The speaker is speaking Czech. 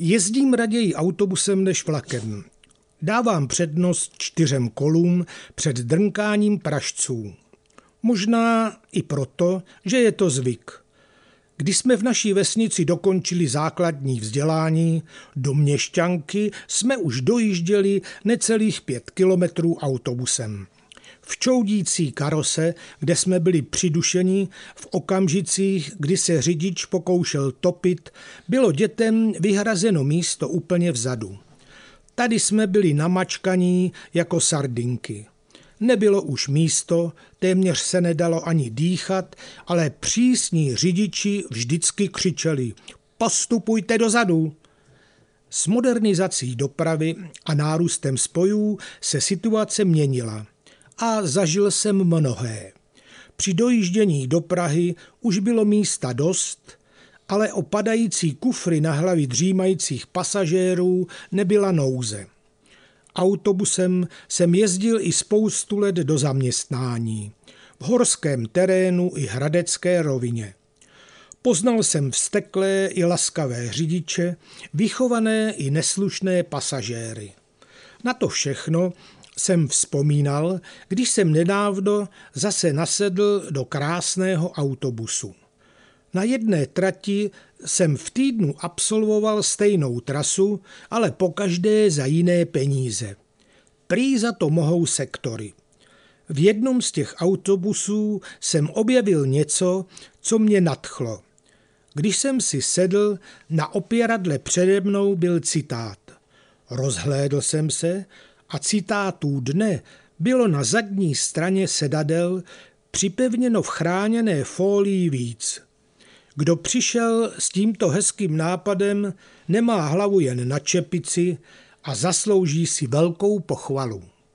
Jezdím raději autobusem než vlakem. Dávám přednost čtyřem kolům před drnkáním pražců. Možná i proto, že je to zvyk. Když jsme v naší vesnici dokončili základní vzdělání, do Měšťanky jsme už dojížděli necelých pět kilometrů autobusem. V čoudící karose, kde jsme byli přidušeni, v okamžicích, kdy se řidič pokoušel topit, bylo dětem vyhrazeno místo úplně vzadu. Tady jsme byli namačkaní jako sardinky. Nebylo už místo, téměř se nedalo ani dýchat, ale přísní řidiči vždycky křičeli postupujte dozadu. S modernizací dopravy a nárůstem spojů se situace měnila a zažil jsem mnohé. Při dojíždění do Prahy už bylo místa dost, ale o padající kufry na hlavy dřímajících pasažérů nebyla nouze. Autobusem jsem jezdil i spoustu let do zaměstnání. V horském terénu i hradecké rovině. Poznal jsem vsteklé i laskavé řidiče, vychované i neslušné pasažéry. Na to všechno jsem vzpomínal, když jsem nedávno zase nasedl do krásného autobusu. Na jedné trati jsem v týdnu absolvoval stejnou trasu, ale pokaždé za jiné peníze. Prý za to mohou sektory. V jednom z těch autobusů jsem objevil něco, co mě nadchlo. Když jsem si sedl, na opěradle přede mnou byl citát. Rozhlédl jsem se a citátů dne bylo na zadní straně sedadel připevněno v chráněné fólii víc. Kdo přišel s tímto hezkým nápadem, nemá hlavu jen na čepici a zaslouží si velkou pochvalu.